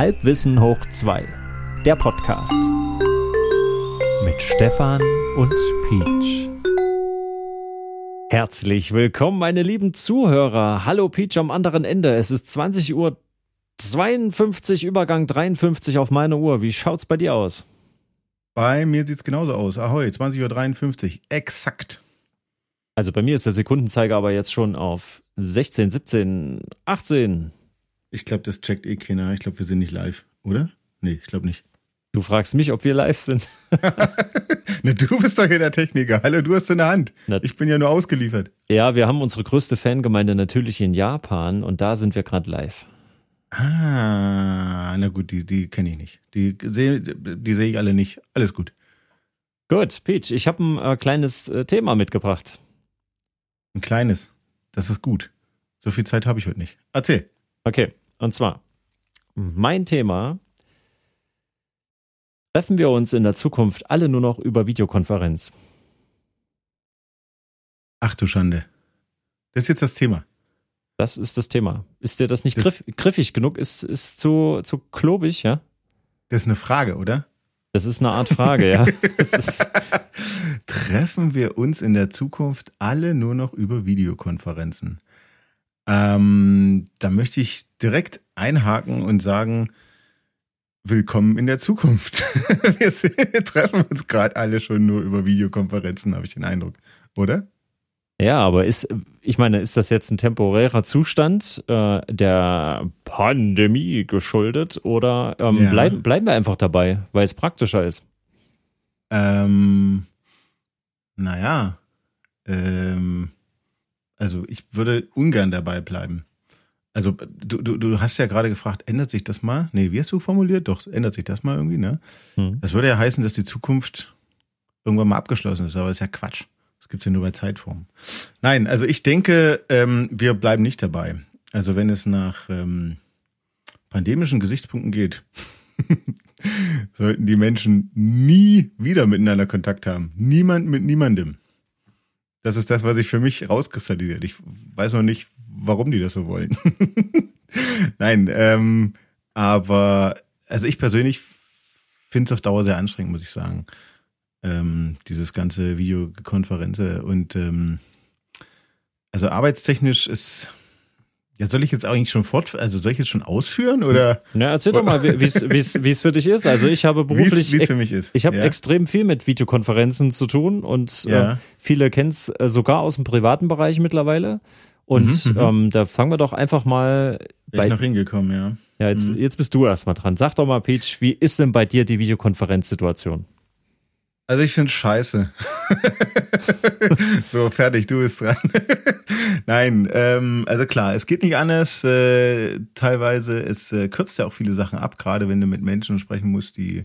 Halbwissen hoch 2, der Podcast. Mit Stefan und Peach. Herzlich willkommen, meine lieben Zuhörer. Hallo Peach am anderen Ende. Es ist 20 Uhr 52, Übergang 53 auf meine Uhr. Wie schaut's bei dir aus? Bei mir sieht's genauso aus. Ahoi, 20.53 Uhr. Exakt. Also bei mir ist der Sekundenzeiger aber jetzt schon auf 16, 17, 18. Ich glaube, das checkt eh keiner. Ich glaube, wir sind nicht live, oder? Nee, ich glaube nicht. Du fragst mich, ob wir live sind. ne, du bist doch hier der Techniker. Hallo, du hast in der Hand. Ich bin ja nur ausgeliefert. Ja, wir haben unsere größte Fangemeinde natürlich in Japan und da sind wir gerade live. Ah, na gut, die, die kenne ich nicht. Die sehe die seh ich alle nicht. Alles gut. Gut, Peach, ich habe ein äh, kleines äh, Thema mitgebracht. Ein kleines. Das ist gut. So viel Zeit habe ich heute nicht. Erzähl. Okay, und zwar, mein Thema, treffen wir uns in der Zukunft alle nur noch über Videokonferenz? Ach du Schande. Das ist jetzt das Thema. Das ist das Thema. Ist dir das nicht das, griff, griffig genug? Ist, ist zu, zu klobig, ja? Das ist eine Frage, oder? Das ist eine Art Frage, ja. Treffen wir uns in der Zukunft alle nur noch über Videokonferenzen? Ähm, da möchte ich direkt einhaken und sagen, willkommen in der Zukunft. wir, sind, wir treffen uns gerade alle schon nur über Videokonferenzen, habe ich den Eindruck, oder? Ja, aber ist, ich meine, ist das jetzt ein temporärer Zustand äh, der Pandemie geschuldet oder ähm, ja. bleiben, bleiben wir einfach dabei, weil es praktischer ist? Ähm, naja, ähm, also ich würde ungern dabei bleiben. Also du, du, du hast ja gerade gefragt, ändert sich das mal? Nee, wie hast du formuliert? Doch, ändert sich das mal irgendwie, ne? Hm. Das würde ja heißen, dass die Zukunft irgendwann mal abgeschlossen ist, aber das ist ja Quatsch. Das gibt's ja nur bei Zeitformen. Nein, also ich denke, ähm, wir bleiben nicht dabei. Also wenn es nach ähm, pandemischen Gesichtspunkten geht, sollten die Menschen nie wieder miteinander Kontakt haben. Niemand mit niemandem. Das ist das, was sich für mich rauskristallisiert. Ich weiß noch nicht, warum die das so wollen. Nein, ähm, aber also ich persönlich finde es auf Dauer sehr anstrengend, muss ich sagen. Ähm, dieses ganze Videokonferenze und ähm, also arbeitstechnisch ist ja, soll ich jetzt eigentlich schon fort, also soll ich jetzt schon ausführen oder? Na, erzähl doch mal, wie es für dich ist. Also ich habe beruflich, wie es für mich ist. Ich habe ja. extrem viel mit Videokonferenzen zu tun und äh, ja. äh, viele kennen es äh, sogar aus dem privaten Bereich mittlerweile. Und mhm, mhm, ähm, da fangen wir doch einfach mal. Bin bei, ich noch hingekommen, ja. Ja, jetzt, mhm. jetzt bist du erstmal dran. Sag doch mal, Peach, wie ist denn bei dir die Videokonferenzsituation? Also ich finde scheiße. so, fertig, du bist dran. Nein, ähm, also klar, es geht nicht anders. Äh, teilweise, es äh, kürzt ja auch viele Sachen ab, gerade wenn du mit Menschen sprechen musst, die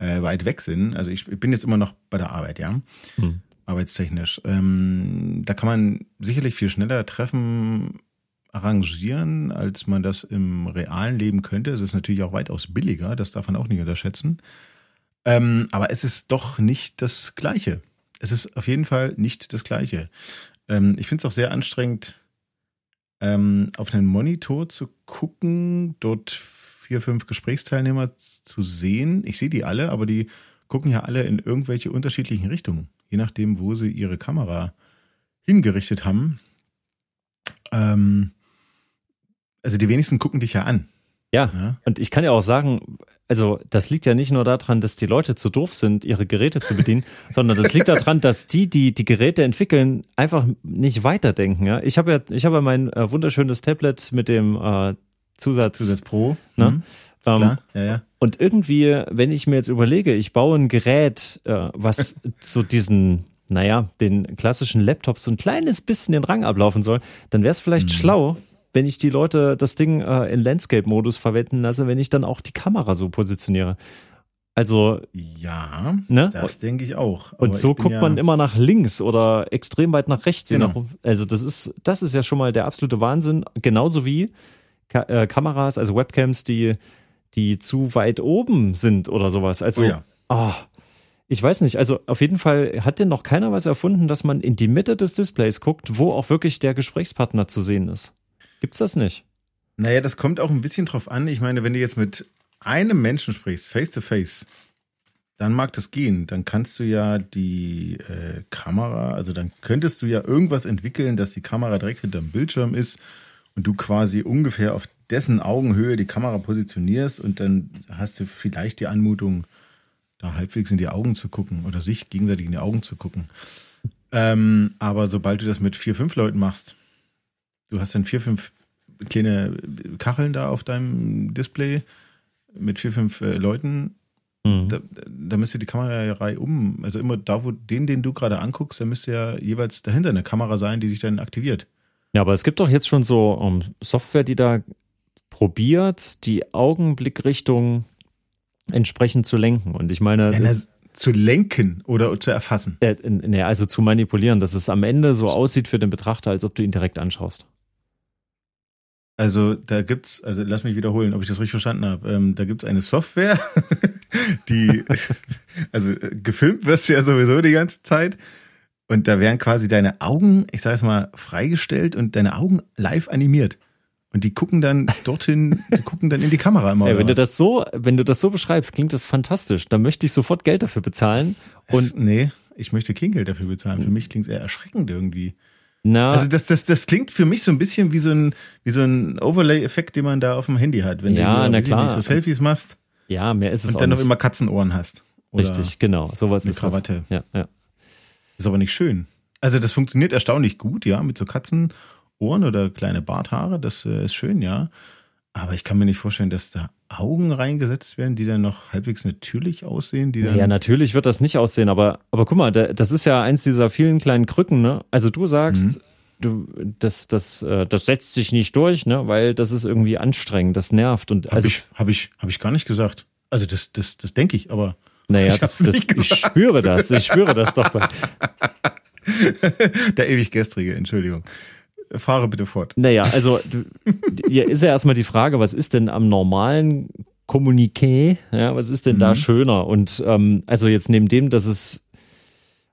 äh, weit weg sind. Also ich, ich, bin jetzt immer noch bei der Arbeit, ja. Hm. Arbeitstechnisch. Ähm, da kann man sicherlich viel schneller Treffen arrangieren, als man das im realen Leben könnte. Es ist natürlich auch weitaus billiger, das darf man auch nicht unterschätzen. Ähm, aber es ist doch nicht das Gleiche. Es ist auf jeden Fall nicht das Gleiche. Ähm, ich finde es auch sehr anstrengend, ähm, auf einen Monitor zu gucken, dort vier, fünf Gesprächsteilnehmer zu sehen. Ich sehe die alle, aber die gucken ja alle in irgendwelche unterschiedlichen Richtungen, je nachdem, wo sie ihre Kamera hingerichtet haben. Ähm, also die wenigsten gucken dich ja an. Ja, ja, und ich kann ja auch sagen, also das liegt ja nicht nur daran, dass die Leute zu doof sind, ihre Geräte zu bedienen, sondern das liegt daran, dass die, die die Geräte entwickeln, einfach nicht weiterdenken. Ja? Ich habe ja, ich habe ja mein äh, wunderschönes Tablet mit dem äh, Zusatz, Zusatz Pro. Ne? Mhm. Ähm, klar. Ja, ja. Und irgendwie, wenn ich mir jetzt überlege, ich baue ein Gerät, äh, was zu diesen naja, den klassischen Laptops so ein kleines bisschen den Rang ablaufen soll, dann wäre es vielleicht mhm. schlau, wenn ich die Leute das Ding äh, in Landscape-Modus verwenden lasse, wenn ich dann auch die Kamera so positioniere. Also. Ja, ne? das denke ich auch. Aber und so guckt ja man immer nach links oder extrem weit nach rechts. Genau. Also, das ist, das ist ja schon mal der absolute Wahnsinn. Genauso wie Ka äh, Kameras, also Webcams, die, die zu weit oben sind oder sowas. Also, oh ja. Oh, ich weiß nicht, also auf jeden Fall hat denn noch keiner was erfunden, dass man in die Mitte des Displays guckt, wo auch wirklich der Gesprächspartner zu sehen ist. Gibt's das nicht? Naja, das kommt auch ein bisschen drauf an. Ich meine, wenn du jetzt mit einem Menschen sprichst, face to face, dann mag das gehen. Dann kannst du ja die äh, Kamera, also dann könntest du ja irgendwas entwickeln, dass die Kamera direkt hinterm Bildschirm ist und du quasi ungefähr auf dessen Augenhöhe die Kamera positionierst und dann hast du vielleicht die Anmutung, da halbwegs in die Augen zu gucken oder sich gegenseitig in die Augen zu gucken. Ähm, aber sobald du das mit vier, fünf Leuten machst, du hast dann vier, fünf kleine Kacheln da auf deinem Display mit vier, fünf äh, Leuten, mhm. da, da müsste die Kamera um, also immer da, wo den, den du gerade anguckst, da müsste ja jeweils dahinter eine Kamera sein, die sich dann aktiviert. Ja, aber es gibt doch jetzt schon so um, Software, die da probiert, die Augenblickrichtung entsprechend zu lenken. Und ich meine. Ja, na, zu lenken oder zu erfassen? Äh, ne, also zu manipulieren, dass es am Ende so aussieht für den Betrachter, als ob du ihn direkt anschaust. Also da gibt's, also lass mich wiederholen, ob ich das richtig verstanden habe. Ähm, da gibt's eine Software, die, also äh, gefilmt wirst du ja sowieso die ganze Zeit und da werden quasi deine Augen, ich sage es mal, freigestellt und deine Augen live animiert. Und die gucken dann dorthin, die gucken dann in die Kamera immer. Ja, wenn du das so, wenn du das so beschreibst, klingt das fantastisch. Da möchte ich sofort Geld dafür bezahlen. Und es, nee, ich möchte kein Geld dafür bezahlen. Für mich klingt es eher erschreckend irgendwie. Na, also das, das, das klingt für mich so ein bisschen wie so ein, wie so ein Overlay-Effekt, den man da auf dem Handy hat, wenn ja, du na klar. so Selfies machst. Ja, mehr ist es Und dann noch immer Katzenohren hast. Richtig, genau. Sowas eine ist Krawatte. Das. Ja, ja. Ist aber nicht schön. Also das funktioniert erstaunlich gut, ja, mit so Katzenohren oder kleine Barthaare, das äh, ist schön, ja. Aber ich kann mir nicht vorstellen, dass da Augen reingesetzt werden, die dann noch halbwegs natürlich aussehen. Die dann ja, natürlich wird das nicht aussehen, aber, aber guck mal, das ist ja eins dieser vielen kleinen Krücken, ne? Also du sagst, mhm. du, das, das, äh, das setzt sich nicht durch, ne? Weil das ist irgendwie anstrengend, das nervt. Und hab also ich, habe ich, hab ich gar nicht gesagt. Also das, das, das denke ich, aber. Naja, das, das, ich spüre das, ich spüre das doch. Der ewig gestrige, Entschuldigung. Fahre bitte fort. Naja, also hier ist ja erstmal die Frage, was ist denn am normalen Kommuniqué, ja, was ist denn mhm. da schöner? Und ähm, also jetzt neben dem, dass es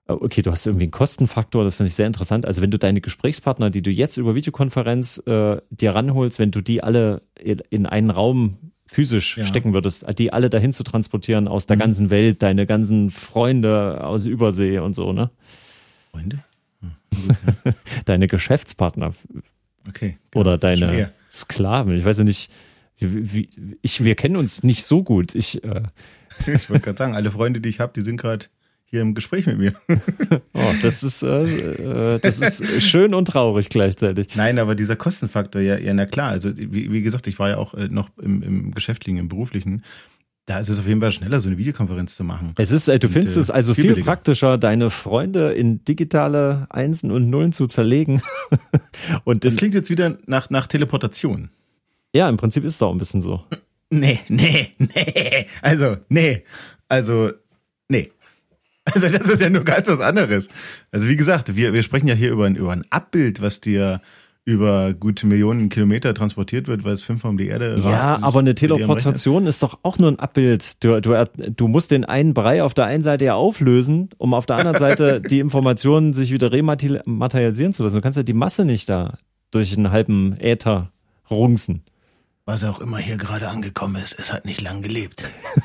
äh, Okay, du hast irgendwie einen Kostenfaktor, das finde ich sehr interessant. Also wenn du deine Gesprächspartner, die du jetzt über Videokonferenz äh, dir ranholst, wenn du die alle in einen Raum physisch ja. stecken würdest, die alle dahin zu transportieren aus der mhm. ganzen Welt, deine ganzen Freunde aus Übersee und so, ne? Freunde? deine Geschäftspartner. Okay. Oder deine Sklaven. Ich weiß ja nicht, wie, ich, wir kennen uns nicht so gut. Ich, äh, ich wollte gerade sagen, alle Freunde, die ich habe, die sind gerade hier im Gespräch mit mir. oh, das ist, äh, äh, das ist schön und traurig gleichzeitig. Nein, aber dieser Kostenfaktor, ja, ja, na klar. Also, wie, wie gesagt, ich war ja auch äh, noch im, im Geschäftlichen, im Beruflichen da ist es auf jeden Fall schneller, so eine Videokonferenz zu machen. Es ist, äh, du und, findest äh, es also viel, viel praktischer, deine Freunde in digitale Einsen und Nullen zu zerlegen. und das klingt jetzt wieder nach, nach Teleportation. Ja, im Prinzip ist es auch ein bisschen so. Nee, nee, nee. Also, nee. Also, nee. Also, das ist ja nur ganz was anderes. Also, wie gesagt, wir, wir sprechen ja hier über ein, über ein Abbild, was dir über gute Millionen Kilometer transportiert wird, weil es fünfmal um die Erde rast. Ja, aber eine Teleportation ist doch auch nur ein Abbild. Du, du, du musst den einen Brei auf der einen Seite ja auflösen, um auf der anderen Seite die Informationen sich wieder rematerialisieren zu lassen. Du kannst ja die Masse nicht da durch einen halben Äther rungsen. Was auch immer hier gerade angekommen ist, es hat nicht lang gelebt.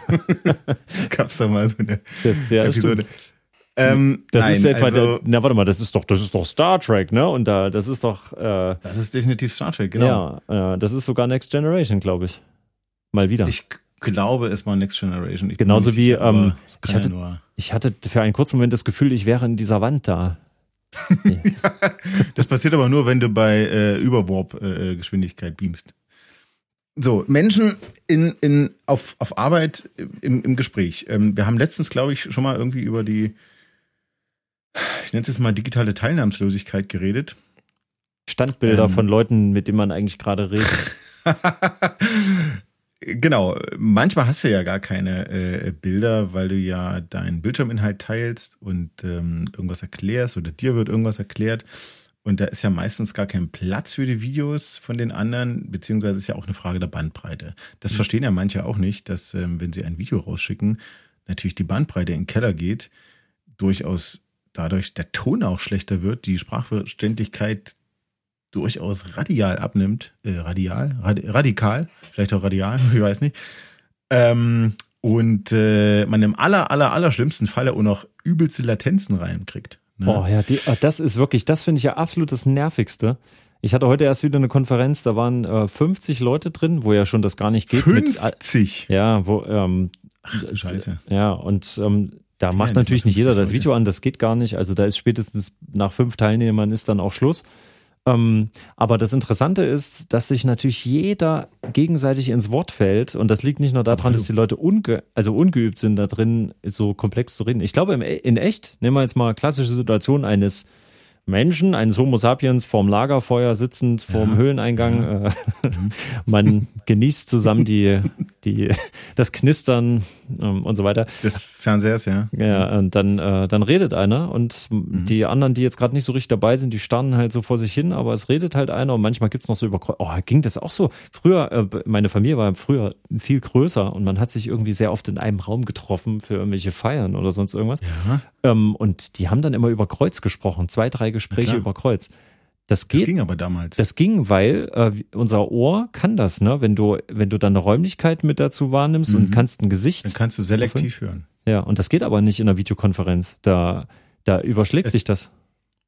Gab's da mal so eine das, ja, Episode. Stimmt. Ähm, das nein, ist etwa also, der, na warte mal, das ist doch, das ist doch Star Trek, ne? Und da, das ist doch. Äh, das ist definitiv Star Trek, genau. Ja, äh, das ist sogar Next Generation, glaube ich. Mal wieder. Ich glaube, es war Next Generation. Ich Genauso wie ähm, ich hatte, ja ich hatte für einen kurzen Moment das Gefühl, ich wäre in dieser Wand da. ja, das passiert aber nur, wenn du bei äh, Überwarp-Geschwindigkeit äh, beamst. So, Menschen in, in, auf, auf Arbeit im, im Gespräch. Ähm, wir haben letztens, glaube ich, schon mal irgendwie über die ich nenne es jetzt mal digitale Teilnahmslosigkeit geredet. Standbilder ähm, von Leuten, mit denen man eigentlich gerade redet. genau, manchmal hast du ja gar keine äh, Bilder, weil du ja deinen Bildschirminhalt teilst und ähm, irgendwas erklärst oder dir wird irgendwas erklärt. Und da ist ja meistens gar kein Platz für die Videos von den anderen, beziehungsweise ist ja auch eine Frage der Bandbreite. Das mhm. verstehen ja manche auch nicht, dass ähm, wenn sie ein Video rausschicken, natürlich die Bandbreite in den Keller geht, durchaus dadurch der Ton auch schlechter wird, die Sprachverständlichkeit durchaus radial abnimmt, äh, radial, rad, radikal, vielleicht auch radial, ich weiß nicht. Ähm, und äh, man im aller, aller, aller schlimmsten Falle auch noch übelste Latenzen reinkriegt. Ne? Oh ja, die, ah, das ist wirklich, das finde ich ja absolut das Nervigste. Ich hatte heute erst wieder eine Konferenz, da waren äh, 50 Leute drin, wo ja schon das gar nicht geht. 50? Mit, ja, wo, ähm, Ach, Scheiße. Ja, und ähm, da macht natürlich nicht jeder das Video an, das geht gar nicht. Also da ist spätestens nach fünf Teilnehmern ist dann auch Schluss. Ähm, aber das Interessante ist, dass sich natürlich jeder gegenseitig ins Wort fällt. Und das liegt nicht nur daran, dass die Leute unge also ungeübt sind, da drin so komplex zu reden. Ich glaube, in echt, nehmen wir jetzt mal klassische Situation eines Menschen, eines Homo sapiens vorm Lagerfeuer sitzend, vorm ja. Höhleneingang. Ja. Äh, man genießt zusammen die, die, das Knistern ähm, und so weiter. Des Fernsehers, ja. Ja, und dann, äh, dann redet einer und mhm. die anderen, die jetzt gerade nicht so richtig dabei sind, die starren halt so vor sich hin, aber es redet halt einer und manchmal gibt's noch so über, oh, ging das auch so? Früher, äh, meine Familie war früher viel größer und man hat sich irgendwie sehr oft in einem Raum getroffen für irgendwelche Feiern oder sonst irgendwas. Ja. Ähm, und die haben dann immer über Kreuz gesprochen, zwei, drei Gespräche über Kreuz. Das, geht, das ging aber damals. Das ging, weil äh, unser Ohr kann das, ne? Wenn du, wenn du dann eine Räumlichkeit mit dazu wahrnimmst mhm. und kannst ein Gesicht. Dann kannst du selektiv öffnen. hören. Ja, und das geht aber nicht in einer Videokonferenz. Da, da überschlägt es, sich das.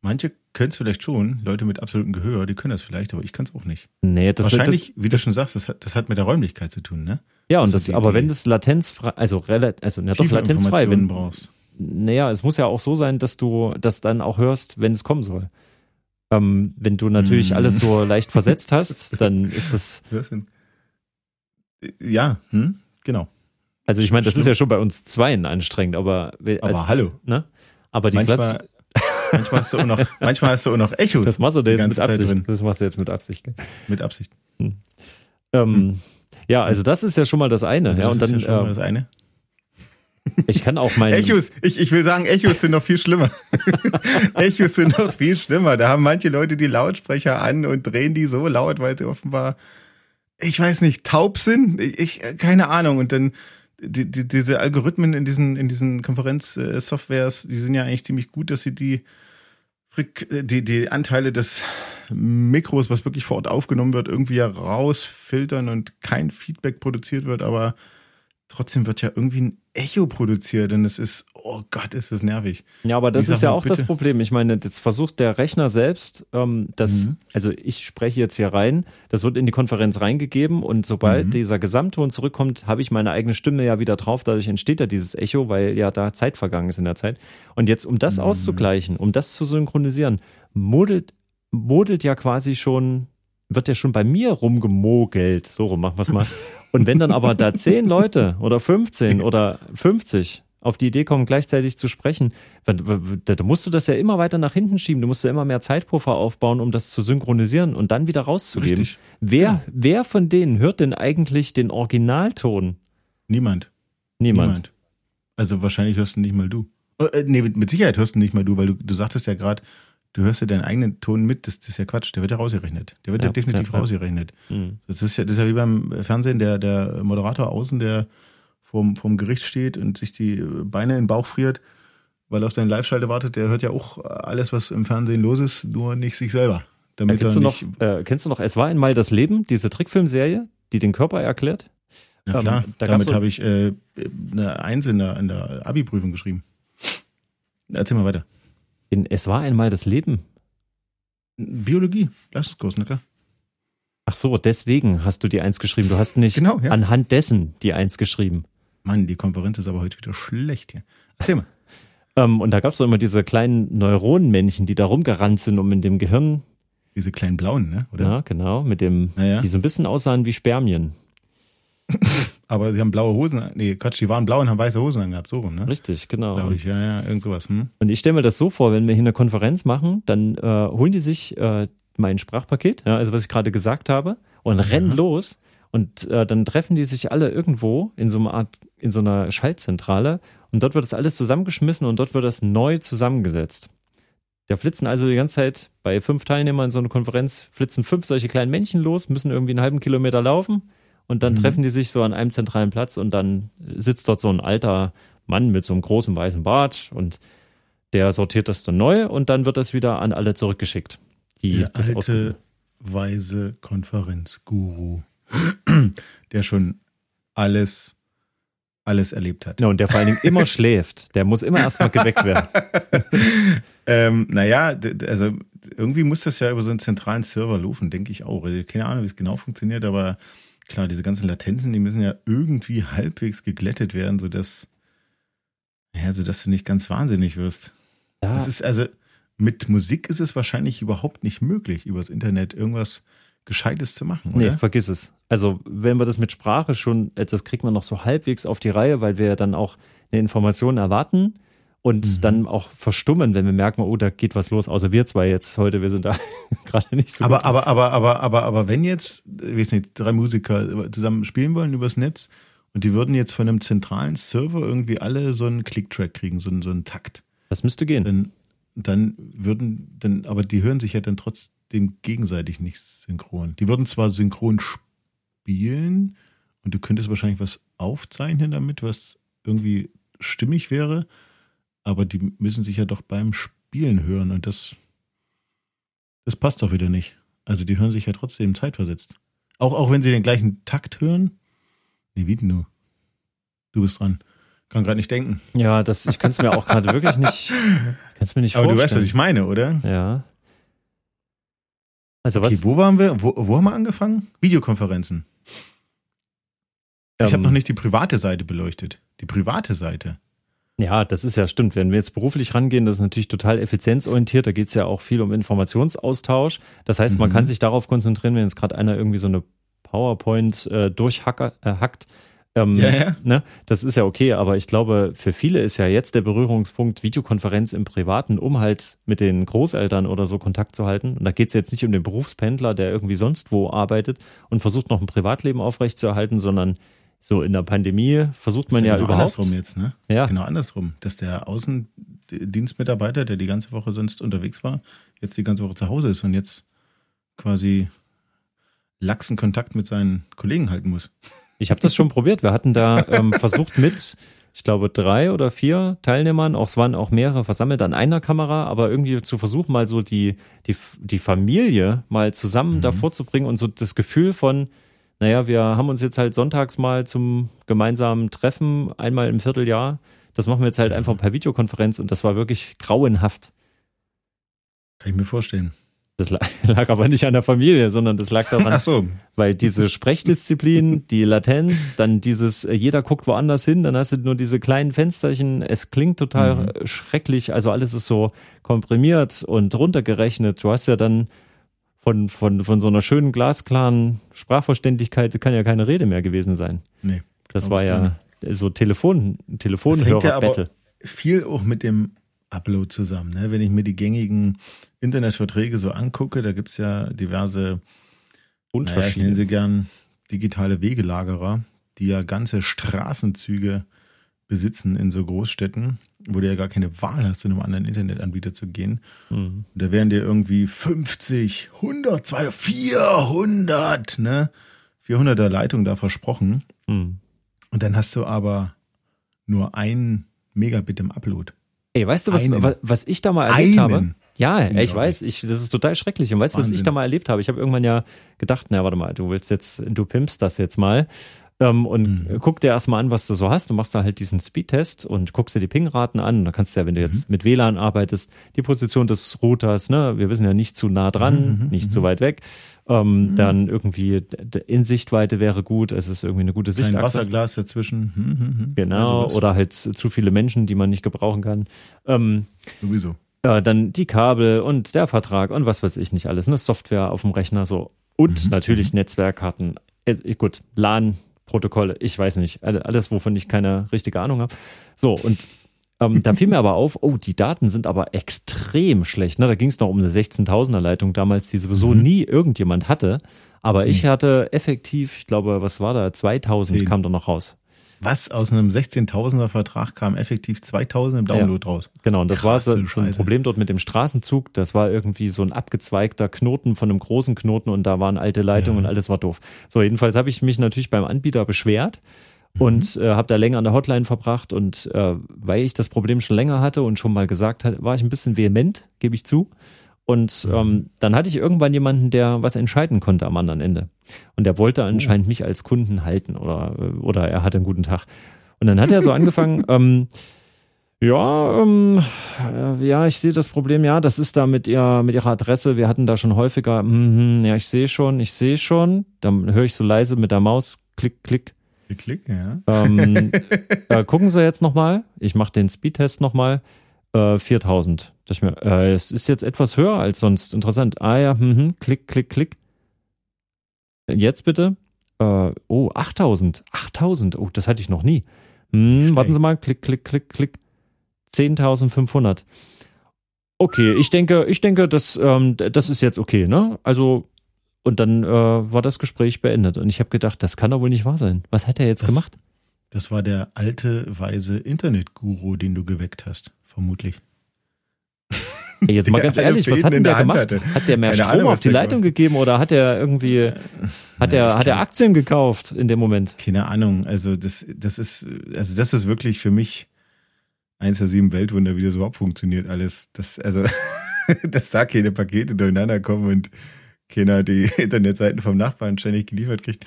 Manche können es vielleicht schon, Leute mit absolutem Gehör, die können das vielleicht, aber ich kann es auch nicht. Nee, das Wahrscheinlich, das, wie du schon sagst, das hat, das hat mit der Räumlichkeit zu tun, ne? Ja, und das, das aber wenn das latenzfrei, also relativ, also ja doch latenzfrei, wenn brauchst. Naja, es muss ja auch so sein, dass du das dann auch hörst, wenn es kommen soll. Ähm, wenn du natürlich mm. alles so leicht versetzt hast, dann ist das. Ja, hm? genau. Also ich meine, das ist ja schon bei uns zweien anstrengend, aber also, aber hallo. Ne? Aber die manchmal, manchmal hast du auch noch, manchmal hast du auch noch Echos. Das machst du jetzt mit Absicht. Das machst du jetzt mit Absicht. Mit Absicht. Hm. Ähm, hm. Ja, also das ist ja schon mal das eine. Also ja, und das dann ist ja schon mal das eine. Ich kann auch mein. Echos, ich, ich will sagen, Echos sind noch viel schlimmer. Echos sind noch viel schlimmer. Da haben manche Leute die Lautsprecher an und drehen die so laut, weil sie offenbar, ich weiß nicht, taub sind. Ich, keine Ahnung. Und dann die, die, diese Algorithmen in diesen, in diesen Konferenzsoftwares, die sind ja eigentlich ziemlich gut, dass sie die, die, die Anteile des Mikros, was wirklich vor Ort aufgenommen wird, irgendwie rausfiltern und kein Feedback produziert wird, aber trotzdem wird ja irgendwie ein Echo produziert und es ist, oh Gott, ist das nervig. Ja, aber das ist ja auch bitte? das Problem. Ich meine, jetzt versucht der Rechner selbst, ähm, das, mhm. also ich spreche jetzt hier rein, das wird in die Konferenz reingegeben und sobald mhm. dieser Gesamtton zurückkommt, habe ich meine eigene Stimme ja wieder drauf. Dadurch entsteht ja dieses Echo, weil ja da Zeit vergangen ist in der Zeit. Und jetzt, um das mhm. auszugleichen, um das zu synchronisieren, modelt, modelt ja quasi schon wird ja schon bei mir rumgemogelt. So rum machen wir es mal. Und wenn dann aber da zehn Leute oder 15 oder 50 auf die Idee kommen, gleichzeitig zu sprechen, da musst du das ja immer weiter nach hinten schieben. Du musst ja immer mehr Zeitpuffer aufbauen, um das zu synchronisieren und dann wieder rauszugeben. Richtig. Wer, ja. wer von denen hört denn eigentlich den Originalton? Niemand. Niemand. Niemand. Also wahrscheinlich hörst du nicht mal du. Äh, nee, mit Sicherheit hörst du nicht mal du, weil du, du sagtest ja gerade, du hörst ja deinen eigenen Ton mit, das, das ist ja Quatsch, der wird ja rausgerechnet. Der wird ja, ja definitiv ja, rausgerechnet. Mhm. Das, ist ja, das ist ja wie beim Fernsehen, der, der Moderator außen, der vorm, vorm Gericht steht und sich die Beine in den Bauch friert, weil er auf seine Live-Schalte wartet, der hört ja auch alles, was im Fernsehen los ist, nur nicht sich selber. Damit ja, kennst, du noch, äh, kennst du noch, es war einmal das Leben, diese Trickfilmserie, die den Körper erklärt? Ja klar, ähm, da damit habe ich äh, eine Eins in der, in der Abi-Prüfung geschrieben. Erzähl mal weiter. In Es war einmal das Leben. Biologie, Leistungskurs, na klar. Ach so, deswegen hast du die Eins geschrieben. Du hast nicht genau, ja. anhand dessen die Eins geschrieben. Mann, die Konferenz ist aber heute wieder schlecht hier. Erzähl mal. ähm, und da gab es immer diese kleinen Neuronenmännchen, die da rumgerannt sind, um in dem Gehirn. Diese kleinen blauen, ne? Oder? Ja, genau, mit dem, ja. die so ein bisschen aussahen wie Spermien. Aber sie haben blaue Hosen, nee, Quatsch, die waren blau und haben weiße Hosen angehabt, so rum, ne? Richtig, genau. Glaube ich, ja, ja, irgend sowas. Hm? Und ich stelle mir das so vor, wenn wir hier eine Konferenz machen, dann äh, holen die sich äh, mein Sprachpaket, ja, also was ich gerade gesagt habe, und rennen los. Und äh, dann treffen die sich alle irgendwo in so einer Art, in so einer Schaltzentrale und dort wird das alles zusammengeschmissen und dort wird das neu zusammengesetzt. Da flitzen also die ganze Zeit bei fünf Teilnehmern in so einer Konferenz, flitzen fünf solche kleinen Männchen los, müssen irgendwie einen halben Kilometer laufen und dann mhm. treffen die sich so an einem zentralen Platz und dann sitzt dort so ein alter Mann mit so einem großen weißen Bart und der sortiert das dann neu und dann wird das wieder an alle zurückgeschickt. Die der, alte, weise Konferenzguru, der schon alles, alles erlebt hat. Ja, und der vor allen Dingen immer schläft. Der muss immer erstmal geweckt werden. ähm, naja, also irgendwie muss das ja über so einen zentralen Server laufen, denke ich auch. Also, keine Ahnung, wie es genau funktioniert, aber klar, diese ganzen Latenzen, die müssen ja irgendwie halbwegs geglättet werden, sodass, ja, sodass du nicht ganz wahnsinnig wirst. Ja. Das ist also, mit Musik ist es wahrscheinlich überhaupt nicht möglich, übers Internet irgendwas Gescheites zu machen, oder? Nee, vergiss es. Also, wenn wir das mit Sprache schon, das kriegt man noch so halbwegs auf die Reihe, weil wir ja dann auch eine Information erwarten und mhm. dann auch verstummen, wenn wir merken, oh, da geht was los. Außer wir zwei jetzt heute, wir sind da gerade nicht so. Aber, gut. aber, aber, aber, aber, aber wenn jetzt, ich weiß nicht, drei Musiker zusammen spielen wollen übers Netz und die würden jetzt von einem zentralen Server irgendwie alle so einen Clicktrack kriegen, so einen, so einen Takt. Das müsste gehen. Dann, dann würden, dann, aber die hören sich ja dann trotzdem gegenseitig nicht synchron. Die würden zwar synchron spielen und du könntest wahrscheinlich was aufzeichnen damit, was irgendwie stimmig wäre, aber die müssen sich ja doch beim Spielen hören und das, das passt doch wieder nicht. Also die hören sich ja trotzdem zeitversetzt. Auch, auch wenn sie den gleichen Takt hören. Nee, wie denn du? Du bist dran. Kann gerade nicht denken. Ja, das, ich kann es mir auch gerade wirklich nicht, kann's mir nicht Aber vorstellen. du weißt, was ich meine, oder? Ja. Also was? Okay, wo waren wir? Wo, wo haben wir angefangen? Videokonferenzen. Ich ähm, habe noch nicht die private Seite beleuchtet. Die private Seite. Ja, das ist ja stimmt. Wenn wir jetzt beruflich rangehen, das ist natürlich total effizienzorientiert. Da geht es ja auch viel um Informationsaustausch. Das heißt, man kann mhm. sich darauf konzentrieren, wenn jetzt gerade einer irgendwie so eine PowerPoint äh, durchhackt. Äh, ähm, ja, ja. Ne? Das ist ja okay, aber ich glaube, für viele ist ja jetzt der Berührungspunkt Videokonferenz im Privaten, um halt mit den Großeltern oder so Kontakt zu halten. Und da geht es jetzt nicht um den Berufspendler, der irgendwie sonst wo arbeitet und versucht noch ein Privatleben aufrechtzuerhalten, sondern so in der Pandemie versucht man ja, genau überhaupt. Andersrum jetzt, ne? Ja. Genau andersrum. Dass der Außendienstmitarbeiter, der die ganze Woche sonst unterwegs war, jetzt die ganze Woche zu Hause ist und jetzt quasi laxen Kontakt mit seinen Kollegen halten muss. Ich habe das schon probiert. Wir hatten da ähm, versucht mit, ich glaube, drei oder vier Teilnehmern, auch es waren auch mehrere versammelt an einer Kamera, aber irgendwie zu versuchen, mal so die, die, die Familie mal zusammen mhm. davor zu bringen und so das Gefühl von, naja, wir haben uns jetzt halt sonntags mal zum gemeinsamen Treffen, einmal im Vierteljahr. Das machen wir jetzt halt einfach per Videokonferenz und das war wirklich grauenhaft. Kann ich mir vorstellen. Das lag aber nicht an der Familie, sondern das lag daran, so. weil diese Sprechdisziplin, die Latenz, dann dieses, äh, jeder guckt woanders hin, dann hast du nur diese kleinen Fensterchen. Es klingt total mhm. schrecklich, also alles ist so komprimiert und runtergerechnet. Du hast ja dann von, von, von so einer schönen, glasklaren Sprachverständlichkeit kann ja keine Rede mehr gewesen sein. Nee. Das war ja so Telefon, Telefonhörer-Battle. Ja viel auch mit dem Upload zusammen. Ne? Wenn ich mir die gängigen Internetverträge so angucke, da gibt es ja diverse, naja, ich nenne sie gern digitale Wegelagerer, die ja ganze Straßenzüge besitzen in so Großstädten wo du ja gar keine Wahl hast, zu einem anderen Internetanbieter zu gehen. Mhm. Da wären dir irgendwie 50, 100, 200, 400, ne? 400er Leitung da versprochen. Mhm. Und dann hast du aber nur ein Megabit im Upload. Ey, weißt du, was, einen. was ich da mal erlebt einen. habe? Ja, ich weiß, ich, das ist total schrecklich. Und weißt du, was ich da mal erlebt habe? Ich habe irgendwann ja gedacht, na, warte mal, du willst jetzt, du pimpst das jetzt mal ähm, und mhm. guck dir erstmal an, was du so hast. Du machst da halt diesen Speedtest und guckst dir die Pingraten an. Da kannst du ja, wenn du jetzt mhm. mit WLAN arbeitest, die Position des Routers, ne, wir wissen ja nicht zu nah dran, mhm. mhm nicht mhm. zu weit weg. Ähm, mhm. Dann irgendwie in Sichtweite wäre gut, es ist irgendwie eine gute Sichtachse. Ein Wasserglas dazwischen. Genau, also oder halt zu viele Menschen, die man nicht gebrauchen kann. Ähm, Sowieso. Ja, dann die Kabel und der Vertrag und was weiß ich nicht alles, ne? Software auf dem Rechner so. Und natürlich Netzwerkkarten. Äh, gut, LAN Protokolle, ich weiß nicht, alles, wovon ich keine richtige Ahnung habe. So, und ähm, da fiel mir aber auf, oh, die Daten sind aber extrem schlecht. Ne? Da ging es noch um eine 16.000er Leitung damals, die sowieso mhm. nie irgendjemand hatte. Aber ich mhm. hatte effektiv, ich glaube, was war da, 2000 10. kam da noch raus. Was aus einem 16.000er Vertrag kam effektiv 2000 im Download ja, raus. Genau, und das Krass, war so, so ein Problem dort mit dem Straßenzug. Das war irgendwie so ein abgezweigter Knoten von einem großen Knoten und da waren alte Leitungen ja. und alles war doof. So, jedenfalls habe ich mich natürlich beim Anbieter beschwert mhm. und äh, habe da länger an der Hotline verbracht und äh, weil ich das Problem schon länger hatte und schon mal gesagt hatte, war ich ein bisschen vehement, gebe ich zu Und mhm. ähm, dann hatte ich irgendwann jemanden, der was entscheiden konnte am anderen Ende. Und der wollte anscheinend oh. mich als Kunden halten oder, oder er hatte einen guten Tag. Und dann hat er so angefangen, ähm, ja, ähm, äh, ja, ich sehe das Problem, ja, das ist da mit, ihr, mit ihrer Adresse. Wir hatten da schon häufiger, mm, ja, ich sehe schon, ich sehe schon. Dann höre ich so leise mit der Maus, klick, klick. Klick, klick, ja. Ähm, äh, gucken Sie jetzt nochmal. Ich mache den Speedtest nochmal. Äh, 4000. Das mir, äh, es ist jetzt etwas höher als sonst. Interessant. Ah ja, mhm, klick, klick, klick. Jetzt bitte. Äh, oh, 8000. 8000. Oh, das hatte ich noch nie. Hm, warten Sie mal. Klick, klick, klick, klick. 10.500. Okay, ich denke, ich denke, das, ähm, das ist jetzt okay, ne? Also, und dann äh, war das Gespräch beendet. Und ich habe gedacht, das kann doch wohl nicht wahr sein. Was hat er jetzt das, gemacht? Das war der alte, weise Internetguru, den du geweckt hast, vermutlich. Ey, jetzt mal ganz ehrlich, was hat denn der, der gemacht? Hatte. Hat der mehr Keine Strom Ahnung, auf die Leitung gemacht. gegeben oder hat er irgendwie, hat er, hat er Aktien gekauft in dem Moment? Keine Ahnung. Also das, das ist, also das ist wirklich für mich eins der sieben Weltwunder, wie das überhaupt funktioniert alles. Das, also, dass da keine Pakete durcheinander kommen und keiner die Internetseiten vom Nachbarn ständig geliefert kriegt.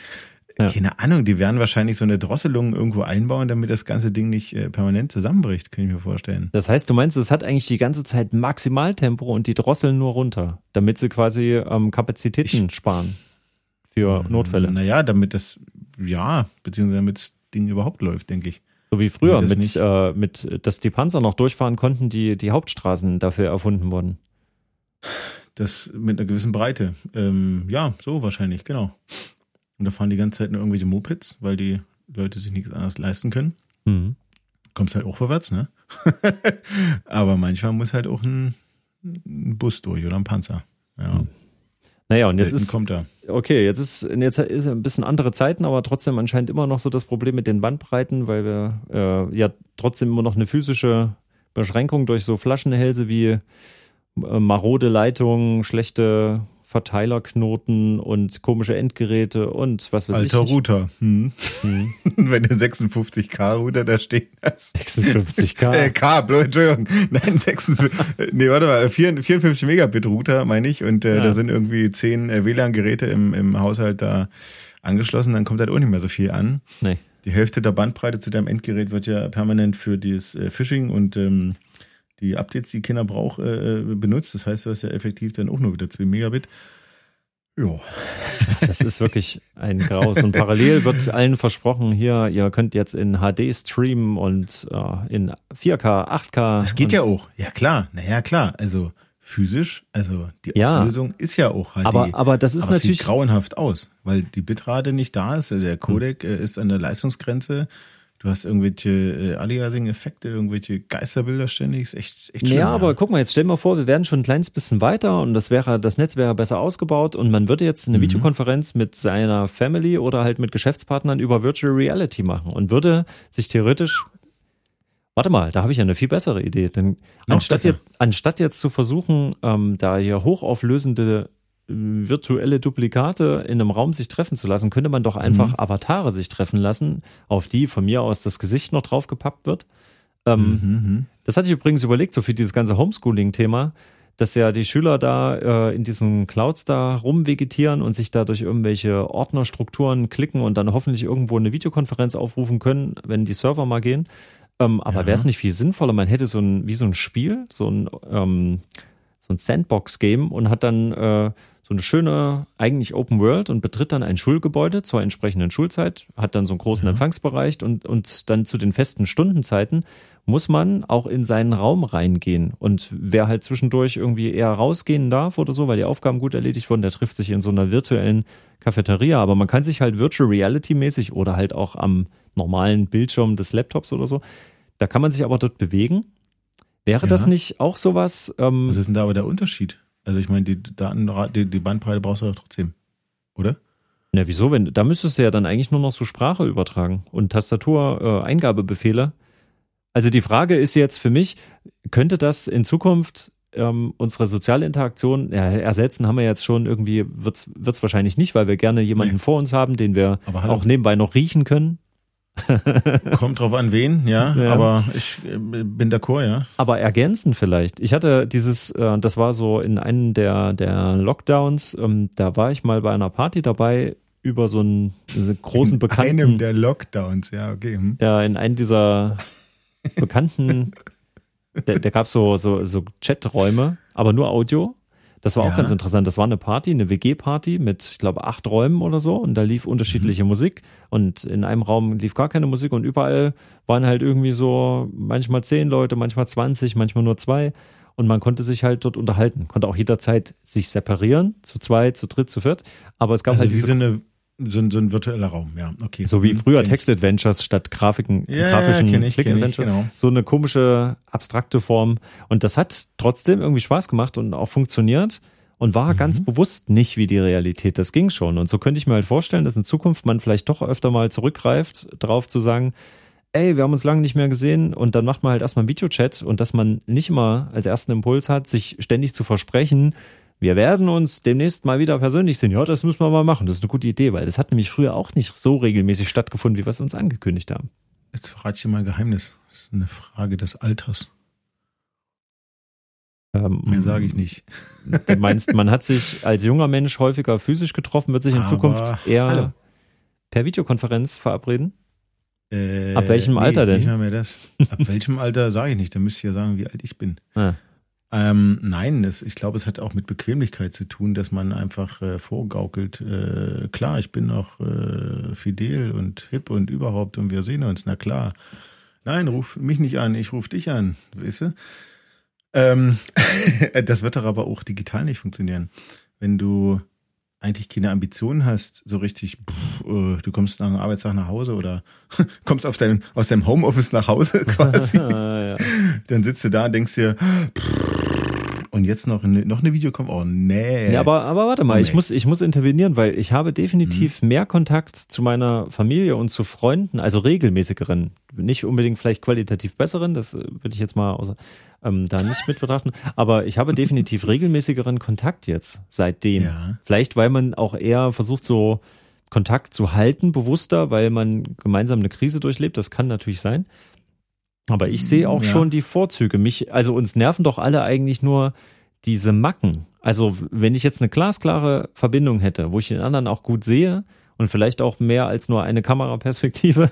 Ja. Keine Ahnung, die werden wahrscheinlich so eine Drosselung irgendwo einbauen, damit das ganze Ding nicht äh, permanent zusammenbricht, kann ich mir vorstellen. Das heißt, du meinst, es hat eigentlich die ganze Zeit Maximaltempo und die drosseln nur runter, damit sie quasi ähm, Kapazitäten ich, sparen für Notfälle. Naja, damit das, ja, beziehungsweise damit das Ding überhaupt läuft, denke ich. So wie früher, mit, äh, mit, dass die Panzer noch durchfahren konnten, die die Hauptstraßen dafür erfunden wurden. Das mit einer gewissen Breite. Ähm, ja, so wahrscheinlich, genau. Und da fahren die ganze Zeit nur irgendwelche Mopeds, weil die Leute sich nichts anderes leisten können. Mhm. Kommst halt auch vorwärts, ne? Aber manchmal muss halt auch ein, ein, Bus durch oder ein Panzer. Ja. Mhm. Naja, und jetzt ist. kommt er. Okay, jetzt ist, jetzt ist ein bisschen andere Zeiten, aber trotzdem anscheinend immer noch so das Problem mit den Bandbreiten, weil wir äh, ja trotzdem immer noch eine physische Beschränkung durch so Flaschenhälse wie äh, marode Leitungen, schlechte Verteilerknoten und komische Endgeräte und was weiß Alter ich. Alter Router. Hm. Hm. Wenn du 56K Router da stehen hast. 56K. Äh, K, Entschuldigung. Nein, 56, nee, warte mal, 54 Megabit Router meine ich und äh, ja. da sind irgendwie 10 äh, WLAN-Geräte im, im Haushalt da angeschlossen, dann kommt halt auch nicht mehr so viel an. Nee. Die Hälfte der Bandbreite zu deinem Endgerät wird ja permanent für dieses äh, Phishing und ähm, die Updates, die Kinder braucht, äh, äh, benutzt. Das heißt, du hast ja effektiv dann auch nur wieder 2 Megabit. Ja. Das ist wirklich ein Graus. Und parallel wird allen versprochen, hier, ihr könnt jetzt in HD streamen und äh, in 4K, 8K. Das geht ja auch. Ja, klar. Naja, klar. Also physisch, also die ja, Auflösung ist ja auch HD. Aber, aber das ist aber natürlich. Sieht grauenhaft aus, weil die Bitrate nicht da ist. Der Codec hm. ist an der Leistungsgrenze. Du hast irgendwelche äh, Aliasing-Effekte, irgendwelche Geisterbilder ständig. Ist echt, echt schön. Ja, aber guck mal, jetzt stell dir mal vor, wir werden schon ein kleines bisschen weiter und das wäre, das Netz wäre besser ausgebaut und man würde jetzt eine mhm. Videokonferenz mit seiner Family oder halt mit Geschäftspartnern über Virtual Reality machen und würde sich theoretisch Warte mal, da habe ich ja eine viel bessere Idee. Denn anstatt jetzt, anstatt jetzt zu versuchen, ähm, da hier hochauflösende virtuelle Duplikate in einem Raum sich treffen zu lassen, könnte man doch einfach mhm. Avatare sich treffen lassen, auf die von mir aus das Gesicht noch draufgepappt wird. Ähm, mhm, mhm. Das hatte ich übrigens überlegt, so für dieses ganze Homeschooling-Thema, dass ja die Schüler da äh, in diesen Clouds da rumvegetieren und sich da durch irgendwelche Ordnerstrukturen klicken und dann hoffentlich irgendwo eine Videokonferenz aufrufen können, wenn die Server mal gehen. Ähm, aber ja. wäre es nicht viel sinnvoller, man hätte so ein, wie so ein Spiel, so ein, ähm, so ein Sandbox-Game und hat dann äh, so eine schöne, eigentlich Open World und betritt dann ein Schulgebäude zur entsprechenden Schulzeit, hat dann so einen großen ja. Empfangsbereich und, und dann zu den festen Stundenzeiten muss man auch in seinen Raum reingehen. Und wer halt zwischendurch irgendwie eher rausgehen darf oder so, weil die Aufgaben gut erledigt wurden, der trifft sich in so einer virtuellen Cafeteria. Aber man kann sich halt Virtual Reality mäßig oder halt auch am normalen Bildschirm des Laptops oder so, da kann man sich aber dort bewegen. Wäre ja. das nicht auch sowas? Ähm, Was ist denn da aber der Unterschied? Also ich meine, die Daten, die, die Bandbreite brauchst du doch trotzdem, oder? Na, wieso? Wenn, da müsstest du ja dann eigentlich nur noch so Sprache übertragen und Tastatur-Eingabebefehle. Äh, also die Frage ist jetzt für mich, könnte das in Zukunft ähm, unsere soziale Interaktion ja, ersetzen, haben wir jetzt schon irgendwie, wird es wahrscheinlich nicht, weil wir gerne jemanden nee. vor uns haben, den wir auch nebenbei noch riechen können. Kommt drauf an wen, ja, ja. aber ich äh, bin d'accord, ja. Aber ergänzend vielleicht. Ich hatte dieses, äh, das war so in einem der, der Lockdowns, ähm, da war ich mal bei einer Party dabei über so einen großen in bekannten. In einem der Lockdowns, ja, okay. Hm. Ja, in einem dieser bekannten, da, da gab es so, so, so Chaträume, aber nur Audio. Das war ja. auch ganz interessant. Das war eine Party, eine WG-Party mit, ich glaube, acht Räumen oder so. Und da lief unterschiedliche mhm. Musik. Und in einem Raum lief gar keine Musik. Und überall waren halt irgendwie so manchmal zehn Leute, manchmal 20, manchmal nur zwei. Und man konnte sich halt dort unterhalten. Konnte auch jederzeit sich separieren, zu zwei, zu dritt, zu viert. Aber es gab also halt diese. Eine so ein, so ein virtueller Raum, ja, okay. So wie mhm, früher Text-Adventures statt Grafiken, ja, grafischen ja, ich, Click-Adventures. Genau. So eine komische, abstrakte Form. Und das hat trotzdem irgendwie Spaß gemacht und auch funktioniert und war mhm. ganz bewusst nicht wie die Realität. Das ging schon. Und so könnte ich mir halt vorstellen, dass in Zukunft man vielleicht doch öfter mal zurückgreift, darauf zu sagen, ey, wir haben uns lange nicht mehr gesehen und dann macht man halt erstmal einen Videochat und dass man nicht immer als ersten Impuls hat, sich ständig zu versprechen, wir werden uns demnächst mal wieder persönlich sehen. Ja, das müssen wir mal machen. Das ist eine gute Idee, weil das hat nämlich früher auch nicht so regelmäßig stattgefunden, wie wir es uns angekündigt haben. Jetzt verrate ich dir mal ein Geheimnis. Das ist eine Frage des Alters. Ähm, Mehr sage ich nicht. Du meinst, man hat sich als junger Mensch häufiger physisch getroffen, wird sich in Aber Zukunft eher hallo. per Videokonferenz verabreden? Äh, Ab welchem nee, Alter denn? Nicht mehr das. Ab welchem Alter sage ich nicht. Da müsst ihr ja sagen, wie alt ich bin. Ah. Ähm, nein, das, ich glaube, es hat auch mit Bequemlichkeit zu tun, dass man einfach äh, vorgaukelt, äh, klar, ich bin noch äh, fidel und hip und überhaupt und wir sehen uns, na klar. Nein, ruf mich nicht an, ich ruf dich an, weißt du? Ähm, das wird doch aber auch digital nicht funktionieren. Wenn du eigentlich keine Ambitionen hast, so richtig, pff, uh, du kommst nach einem Arbeitstag nach Hause oder kommst auf dein, aus deinem Homeoffice nach Hause quasi, ja. dann sitzt du da und denkst dir, pff, und jetzt noch eine, noch eine Videocom. Oh, nee. Ja, aber, aber warte mal, oh, nee. ich, muss, ich muss intervenieren, weil ich habe definitiv mhm. mehr Kontakt zu meiner Familie und zu Freunden, also regelmäßigeren, nicht unbedingt vielleicht qualitativ besseren, das äh, würde ich jetzt mal außer, ähm, da nicht mit betrachten, aber ich habe definitiv regelmäßigeren Kontakt jetzt seitdem. Ja. Vielleicht, weil man auch eher versucht, so Kontakt zu halten, bewusster, weil man gemeinsam eine Krise durchlebt, das kann natürlich sein. Aber ich sehe auch ja. schon die Vorzüge. Mich, also uns nerven doch alle eigentlich nur diese Macken. Also wenn ich jetzt eine glasklare Verbindung hätte, wo ich den anderen auch gut sehe und vielleicht auch mehr als nur eine Kameraperspektive,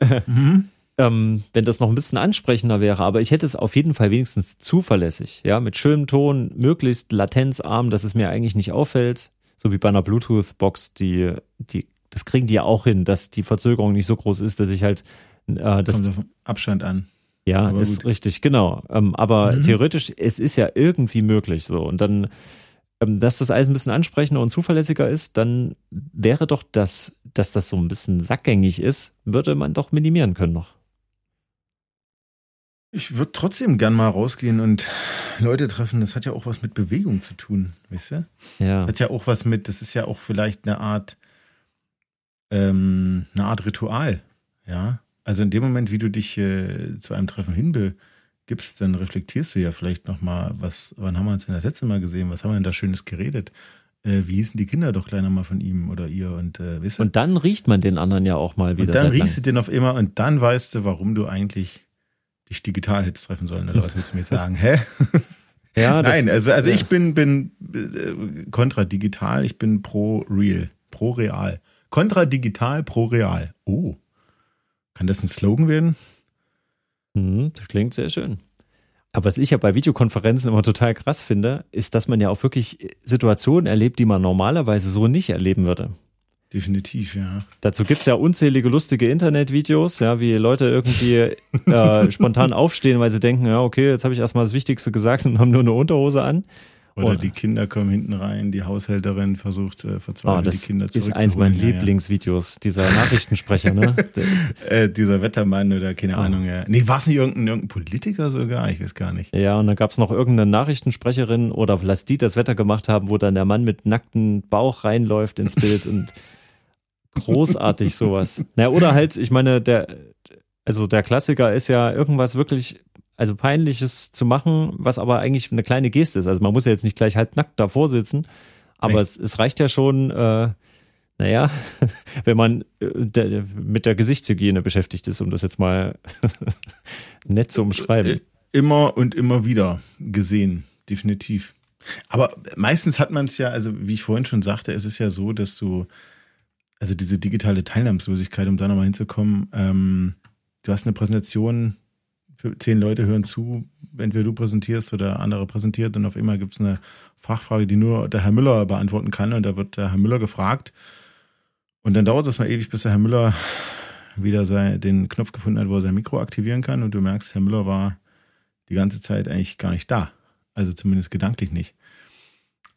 mhm. ähm, wenn das noch ein bisschen ansprechender wäre, aber ich hätte es auf jeden Fall wenigstens zuverlässig, ja, mit schönem Ton, möglichst latenzarm, dass es mir eigentlich nicht auffällt, so wie bei einer Bluetooth-Box, die, die, das kriegen die ja auch hin, dass die Verzögerung nicht so groß ist, dass ich halt äh, das Kommt auf Abstand an. Ja, aber ist gut. richtig, genau. Ähm, aber mhm. theoretisch, es ist ja irgendwie möglich so. Und dann, ähm, dass das alles ein bisschen ansprechender und zuverlässiger ist, dann wäre doch das, dass das so ein bisschen sackgängig ist, würde man doch minimieren können noch. Ich würde trotzdem gern mal rausgehen und Leute treffen. Das hat ja auch was mit Bewegung zu tun, weißt du? Ja. Das hat ja auch was mit, das ist ja auch vielleicht eine Art, ähm, eine Art Ritual, ja. Also in dem Moment, wie du dich äh, zu einem Treffen hinbegibst, dann reflektierst du ja vielleicht nochmal, was, wann haben wir uns denn das letzte Mal gesehen? Was haben wir denn da Schönes geredet? Äh, wie hießen die Kinder doch kleiner mal von ihm oder ihr? Und, äh, weißt du? und dann riecht man den anderen ja auch mal wieder. Und dann riechst du den auf immer und dann weißt du, warum du eigentlich dich digital hättest treffen sollen. Oder was willst du mir jetzt sagen? Hä? Ja, das, Nein, also, also ja. ich bin, bin äh, kontra digital, ich bin pro real, pro real. Kontra digital, pro real. Oh. Kann das ein Slogan werden? Hm, das klingt sehr schön. Aber was ich ja bei Videokonferenzen immer total krass finde, ist, dass man ja auch wirklich Situationen erlebt, die man normalerweise so nicht erleben würde. Definitiv, ja. Dazu gibt es ja unzählige lustige Internetvideos, ja, wie Leute irgendwie äh, spontan aufstehen, weil sie denken, ja, okay, jetzt habe ich erstmal das Wichtigste gesagt und haben nur eine Unterhose an. Oder und, die Kinder kommen hinten rein, die Haushälterin versucht äh, verzweifelt oh, die Kinder zurückzuholen. Das ist eins meiner ja, Lieblingsvideos, dieser Nachrichtensprecher, ne? äh, dieser Wettermann oder keine oh. Ahnung, ja. Nee, war es nicht irgendein, irgendein Politiker sogar? Ich weiß gar nicht. Ja, und dann gab es noch irgendeine Nachrichtensprecherin oder lass die das Wetter gemacht haben, wo dann der Mann mit nacktem Bauch reinläuft ins Bild und großartig sowas. Naja, oder halt, ich meine, der, also der Klassiker ist ja irgendwas wirklich also peinliches zu machen, was aber eigentlich eine kleine Geste ist. Also man muss ja jetzt nicht gleich halbnackt davor sitzen, aber nee. es, es reicht ja schon, äh, Naja, wenn man äh, mit der Gesichtshygiene beschäftigt ist, um das jetzt mal nett zu umschreiben. Äh, immer und immer wieder gesehen, definitiv. Aber meistens hat man es ja, also wie ich vorhin schon sagte, es ist ja so, dass du, also diese digitale Teilnahmslosigkeit, um da nochmal hinzukommen, ähm, du hast eine Präsentation, zehn Leute hören zu, entweder du präsentierst oder andere präsentiert und auf einmal gibt es eine Fachfrage, die nur der Herr Müller beantworten kann und da wird der Herr Müller gefragt und dann dauert es mal ewig, bis der Herr Müller wieder sein, den Knopf gefunden hat, wo er sein Mikro aktivieren kann und du merkst, Herr Müller war die ganze Zeit eigentlich gar nicht da. Also zumindest gedanklich nicht.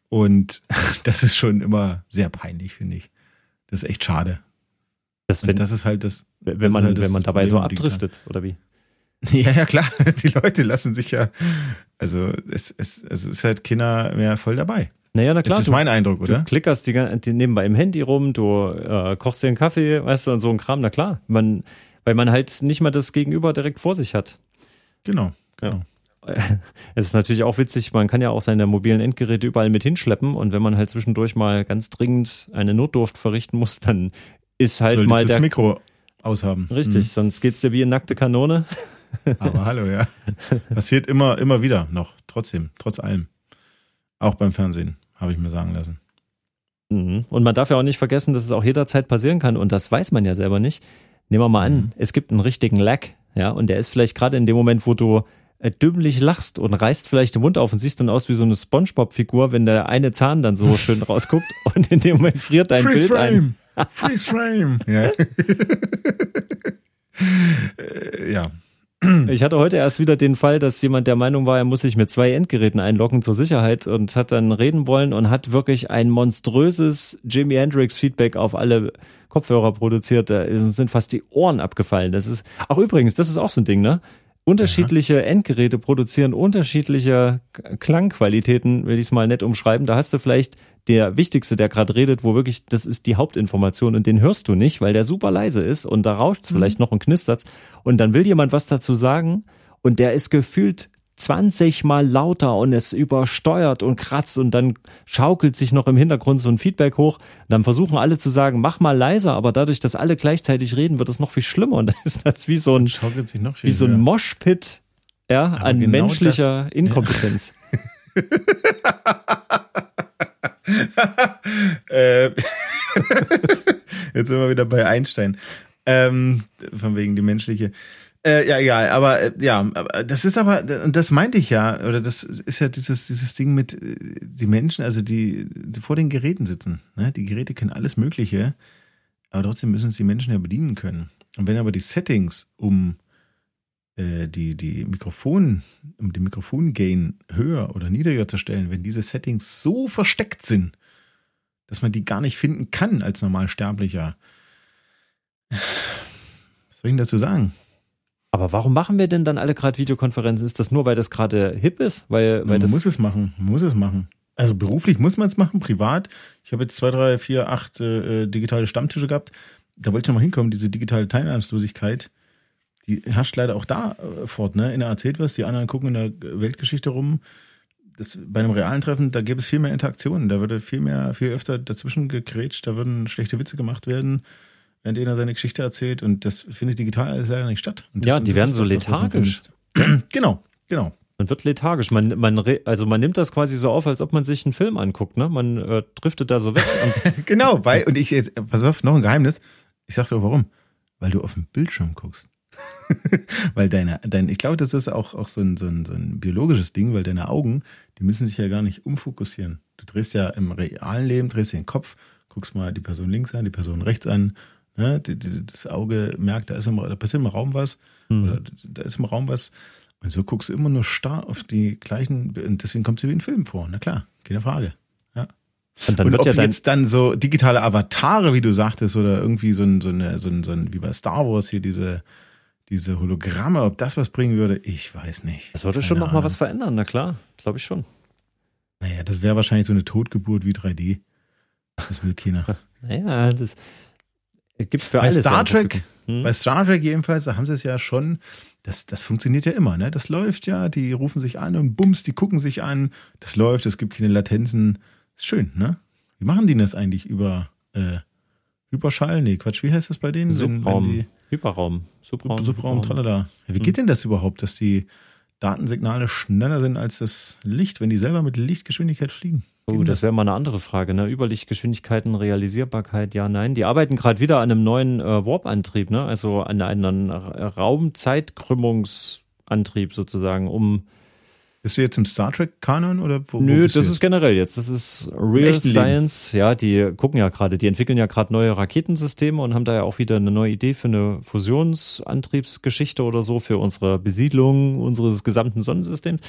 Und das ist schon immer sehr peinlich, finde ich. Das ist echt schade. Das, wenn, das ist halt das. Wenn man, halt wenn man dabei Problem so abdriftet, oder wie? Ja, ja, klar. Die Leute lassen sich ja, also es, es, es ist halt Kinder mehr voll dabei. Naja, na klar. Das ist du, mein Eindruck, oder? Du klickerst die, die nebenbei im Handy rum, du äh, kochst dir einen Kaffee, weißt du, und so ein Kram. Na klar, man, weil man halt nicht mal das Gegenüber direkt vor sich hat. Genau, genau. Ja. Es ist natürlich auch witzig, man kann ja auch seine mobilen Endgeräte überall mit hinschleppen und wenn man halt zwischendurch mal ganz dringend eine Notdurft verrichten muss, dann ist halt Solltest mal der das Mikro aushaben. Richtig, mhm. sonst geht's dir wie eine nackte Kanone. Aber hallo, ja. Passiert immer, immer wieder noch, trotzdem, trotz allem. Auch beim Fernsehen, habe ich mir sagen lassen. Mhm. Und man darf ja auch nicht vergessen, dass es auch jederzeit passieren kann und das weiß man ja selber nicht. Nehmen wir mal an, mhm. es gibt einen richtigen Lag, ja, und der ist vielleicht gerade in dem Moment, wo du äh, dümmlich lachst und reißt vielleicht den Mund auf und siehst dann aus wie so eine Spongebob-Figur, wenn der eine Zahn dann so schön rausguckt und in dem Moment friert dein Freeze Bild Frame. ein. Freeze Frame. Ja. Äh, ja. Ich hatte heute erst wieder den Fall, dass jemand der Meinung war, er muss sich mit zwei Endgeräten einloggen zur Sicherheit und hat dann reden wollen und hat wirklich ein monströses Jimi Hendrix Feedback auf alle Kopfhörer produziert. Da sind fast die Ohren abgefallen. Das ist, auch übrigens, das ist auch so ein Ding, ne? Unterschiedliche Aha. Endgeräte produzieren unterschiedliche Klangqualitäten, will ich es mal nett umschreiben. Da hast du vielleicht der Wichtigste, der gerade redet, wo wirklich, das ist die Hauptinformation und den hörst du nicht, weil der super leise ist und da rauscht es mhm. vielleicht noch und knistert und dann will jemand was dazu sagen und der ist gefühlt 20 mal lauter und es übersteuert und kratzt und dann schaukelt sich noch im Hintergrund so ein Feedback hoch. Dann versuchen alle zu sagen, mach mal leiser, aber dadurch, dass alle gleichzeitig reden, wird es noch viel schlimmer und dann ist das wie so ein, wie so ein Moshpit ja, an genau menschlicher das, Inkompetenz. Ja. äh, Jetzt sind wir wieder bei Einstein. Ähm, von wegen die menschliche. Äh, ja, egal, aber äh, ja, das ist aber, das meinte ich ja, oder das ist ja dieses, dieses Ding mit äh, die Menschen, also die, die vor den Geräten sitzen. Ne? Die Geräte können alles Mögliche, aber trotzdem müssen es die Menschen ja bedienen können. Und wenn aber die Settings um äh, die, die Mikrofon, um den Mikrofongain höher oder niedriger zu stellen, wenn diese Settings so versteckt sind, dass man die gar nicht finden kann als Normalsterblicher. Was soll ich denn dazu sagen? Aber warum machen wir denn dann alle gerade Videokonferenzen? Ist das nur, weil das gerade hip ist? Weil, weil man muss es machen, muss es machen. Also beruflich muss man es machen, privat. Ich habe jetzt zwei, drei, vier, acht äh, digitale Stammtische gehabt. Da wollte ich nochmal hinkommen, diese digitale Teilnahmslosigkeit, die herrscht leider auch da äh, fort. Ne? In der erzählt was, die anderen gucken in der Weltgeschichte rum. Das, bei einem realen Treffen, da gäbe es viel mehr Interaktionen. Da würde viel mehr, viel öfter dazwischen gegrätscht, da würden schlechte Witze gemacht werden während er seine Geschichte erzählt und das findet digital alles leider nicht statt. Das, ja, die werden so lethargisch. genau, genau. Man wird lethargisch. Man, man, also man nimmt das quasi so auf, als ob man sich einen Film anguckt. Ne? Man äh, driftet da so weg. genau, weil, und ich jetzt, pass auf, noch ein Geheimnis. Ich sagte auch warum. Weil du auf den Bildschirm guckst. weil deine, dein, ich glaube, das ist auch, auch so, ein, so, ein, so ein biologisches Ding, weil deine Augen, die müssen sich ja gar nicht umfokussieren. Du drehst ja im realen Leben, drehst den Kopf, guckst mal die Person links an, die Person rechts an Ne? Das Auge merkt, da, ist im, da passiert im Raum was, mhm. oder da ist im Raum was. Und so guckst du immer nur starr auf die gleichen, und deswegen kommt sie wie ein Film vor. Na klar, keine Frage. Ja. Und dann und wird ob ja dann jetzt dann so digitale Avatare, wie du sagtest, oder irgendwie so ein, so eine, so ein, so ein wie bei Star Wars hier diese, diese Hologramme, ob das was bringen würde, ich weiß nicht. Das würde schon noch mal was verändern, na klar, glaube ich schon. Naja, das wäre wahrscheinlich so eine Totgeburt wie 3D. Das will keiner. naja, das, Gibt für bei alles. Star Trek, hm? Bei Star Trek jedenfalls, da haben sie es ja schon, das, das funktioniert ja immer, ne? Das läuft ja, die rufen sich an und bums, die gucken sich an, das läuft, es gibt keine Latenzen. Ist schön, ne? Wie machen die das eigentlich über, äh, Hyperschall? Nee, Quatsch, wie heißt das bei denen? Subraum. Wenn, wenn Hyperraum. Subraum. Subraum, tralala. Ja, wie geht hm. denn das überhaupt, dass die Datensignale schneller sind als das Licht, wenn die selber mit Lichtgeschwindigkeit fliegen? Oh, das wäre mal eine andere Frage, ne? Überlichtgeschwindigkeiten, Realisierbarkeit, ja, nein. Die arbeiten gerade wieder an einem neuen äh, Warp-Antrieb, ne? Also an einem Raumzeitkrümmungsantrieb sozusagen, um bist du jetzt im Star Trek-Kanon oder wo? Nö, wo das ist generell jetzt. Das ist Real Science. Leben. Ja, die gucken ja gerade, die entwickeln ja gerade neue Raketensysteme und haben da ja auch wieder eine neue Idee für eine Fusionsantriebsgeschichte oder so für unsere Besiedlung unseres gesamten Sonnensystems.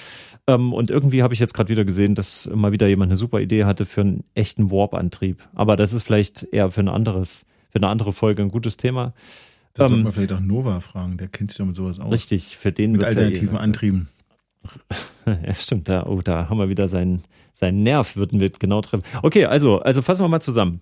Ähm, und irgendwie habe ich jetzt gerade wieder gesehen, dass mal wieder jemand eine super Idee hatte für einen echten Warp-Antrieb. Aber das ist vielleicht eher für ein anderes, für eine andere Folge ein gutes Thema. Da ähm, sollte man vielleicht auch Nova fragen, der kennt sich ja mit sowas aus. Richtig, für den mit alternativen ja eh, Antrieben. Ja, stimmt. Da, oh, da haben wir wieder seinen, seinen Nerv, würden wir genau treffen. Okay, also, also fassen wir mal zusammen.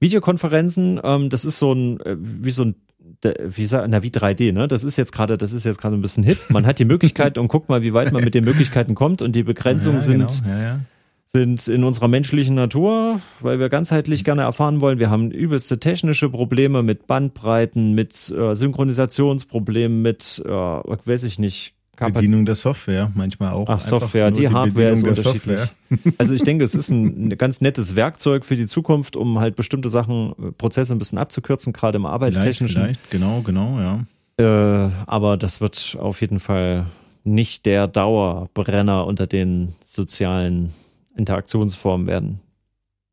Videokonferenzen, ähm, das ist so ein, äh, wie so ein, wie na, wie 3D, ne? Das ist jetzt gerade, das ist jetzt gerade ein bisschen hip. Man hat die Möglichkeit und guckt mal, wie weit man mit den Möglichkeiten kommt und die Begrenzungen ja, sind, genau. ja, ja. sind in unserer menschlichen Natur, weil wir ganzheitlich gerne erfahren wollen. Wir haben übelste technische Probleme mit Bandbreiten, mit äh, Synchronisationsproblemen, mit, äh, weiß ich nicht, Bedienung der Software manchmal auch. Ach, Software, die, die Hardware ist unterschiedlich. also ich denke, es ist ein, ein, ganz nettes Werkzeug für die Zukunft, um halt bestimmte Sachen, äh, Prozesse ein bisschen abzukürzen, gerade im Arbeitstechnischen. Vielleicht, vielleicht. genau, genau, ja. Äh, aber das wird auf jeden Fall nicht der Dauerbrenner unter den sozialen Interaktionsformen werden.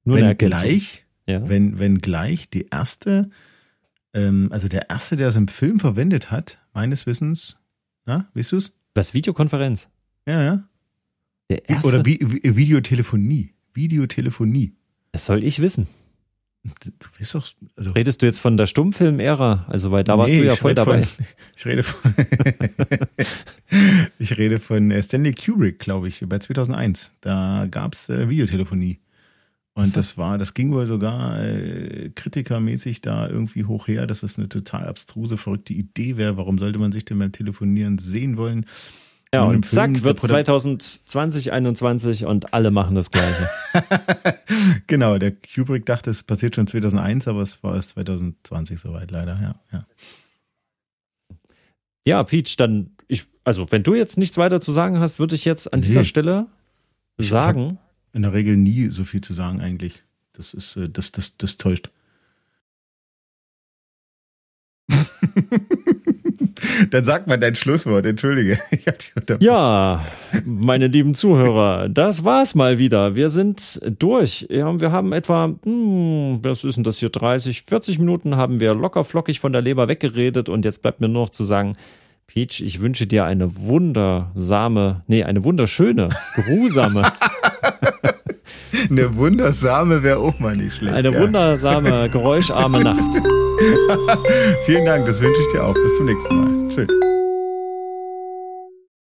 Nur wenn gleich, ja? wenn, wenn gleich die erste, ähm, also der erste, der es im Film verwendet hat, meines Wissens, na, weißt du es? Was, Videokonferenz? Ja, ja. Der erste? Oder Vi Videotelefonie. Videotelefonie. Das soll ich wissen. Du weißt doch. Also Redest du jetzt von der Stummfilm-Ära? Also, weil da nee, warst du ja voll dabei. Von, ich rede von. ich rede von äh, Stanley Kubrick, glaube ich, bei 2001. Da gab's äh, Videotelefonie. Und das war, das ging wohl sogar äh, kritikermäßig da irgendwie hoch her, dass das eine total abstruse, verrückte Idee wäre. Warum sollte man sich denn beim Telefonieren sehen wollen? Ja, und, und zack, wird 2020, 2021 und alle machen das Gleiche. genau, der Kubrick dachte, es passiert schon 2001, aber es war erst 2020 soweit, leider, ja. Ja, ja Peach, dann, ich, also, wenn du jetzt nichts weiter zu sagen hast, würde ich jetzt an nee. dieser Stelle sagen in der Regel nie so viel zu sagen eigentlich. Das ist, äh, das, das, das täuscht. Dann sag mal dein Schlusswort, entschuldige. ja, meine lieben Zuhörer, das war's mal wieder. Wir sind durch. Ja, wir haben etwa, hm, was ist denn das hier, 30, 40 Minuten haben wir locker flockig von der Leber weggeredet und jetzt bleibt mir nur noch zu sagen, Peach, ich wünsche dir eine wundersame, nee, eine wunderschöne, geruhsame. eine wundersame wäre auch mal nicht schlecht. Eine ja. wundersame, geräuscharme Nacht. Vielen Dank, das wünsche ich dir auch. Bis zum nächsten Mal. Tschüss.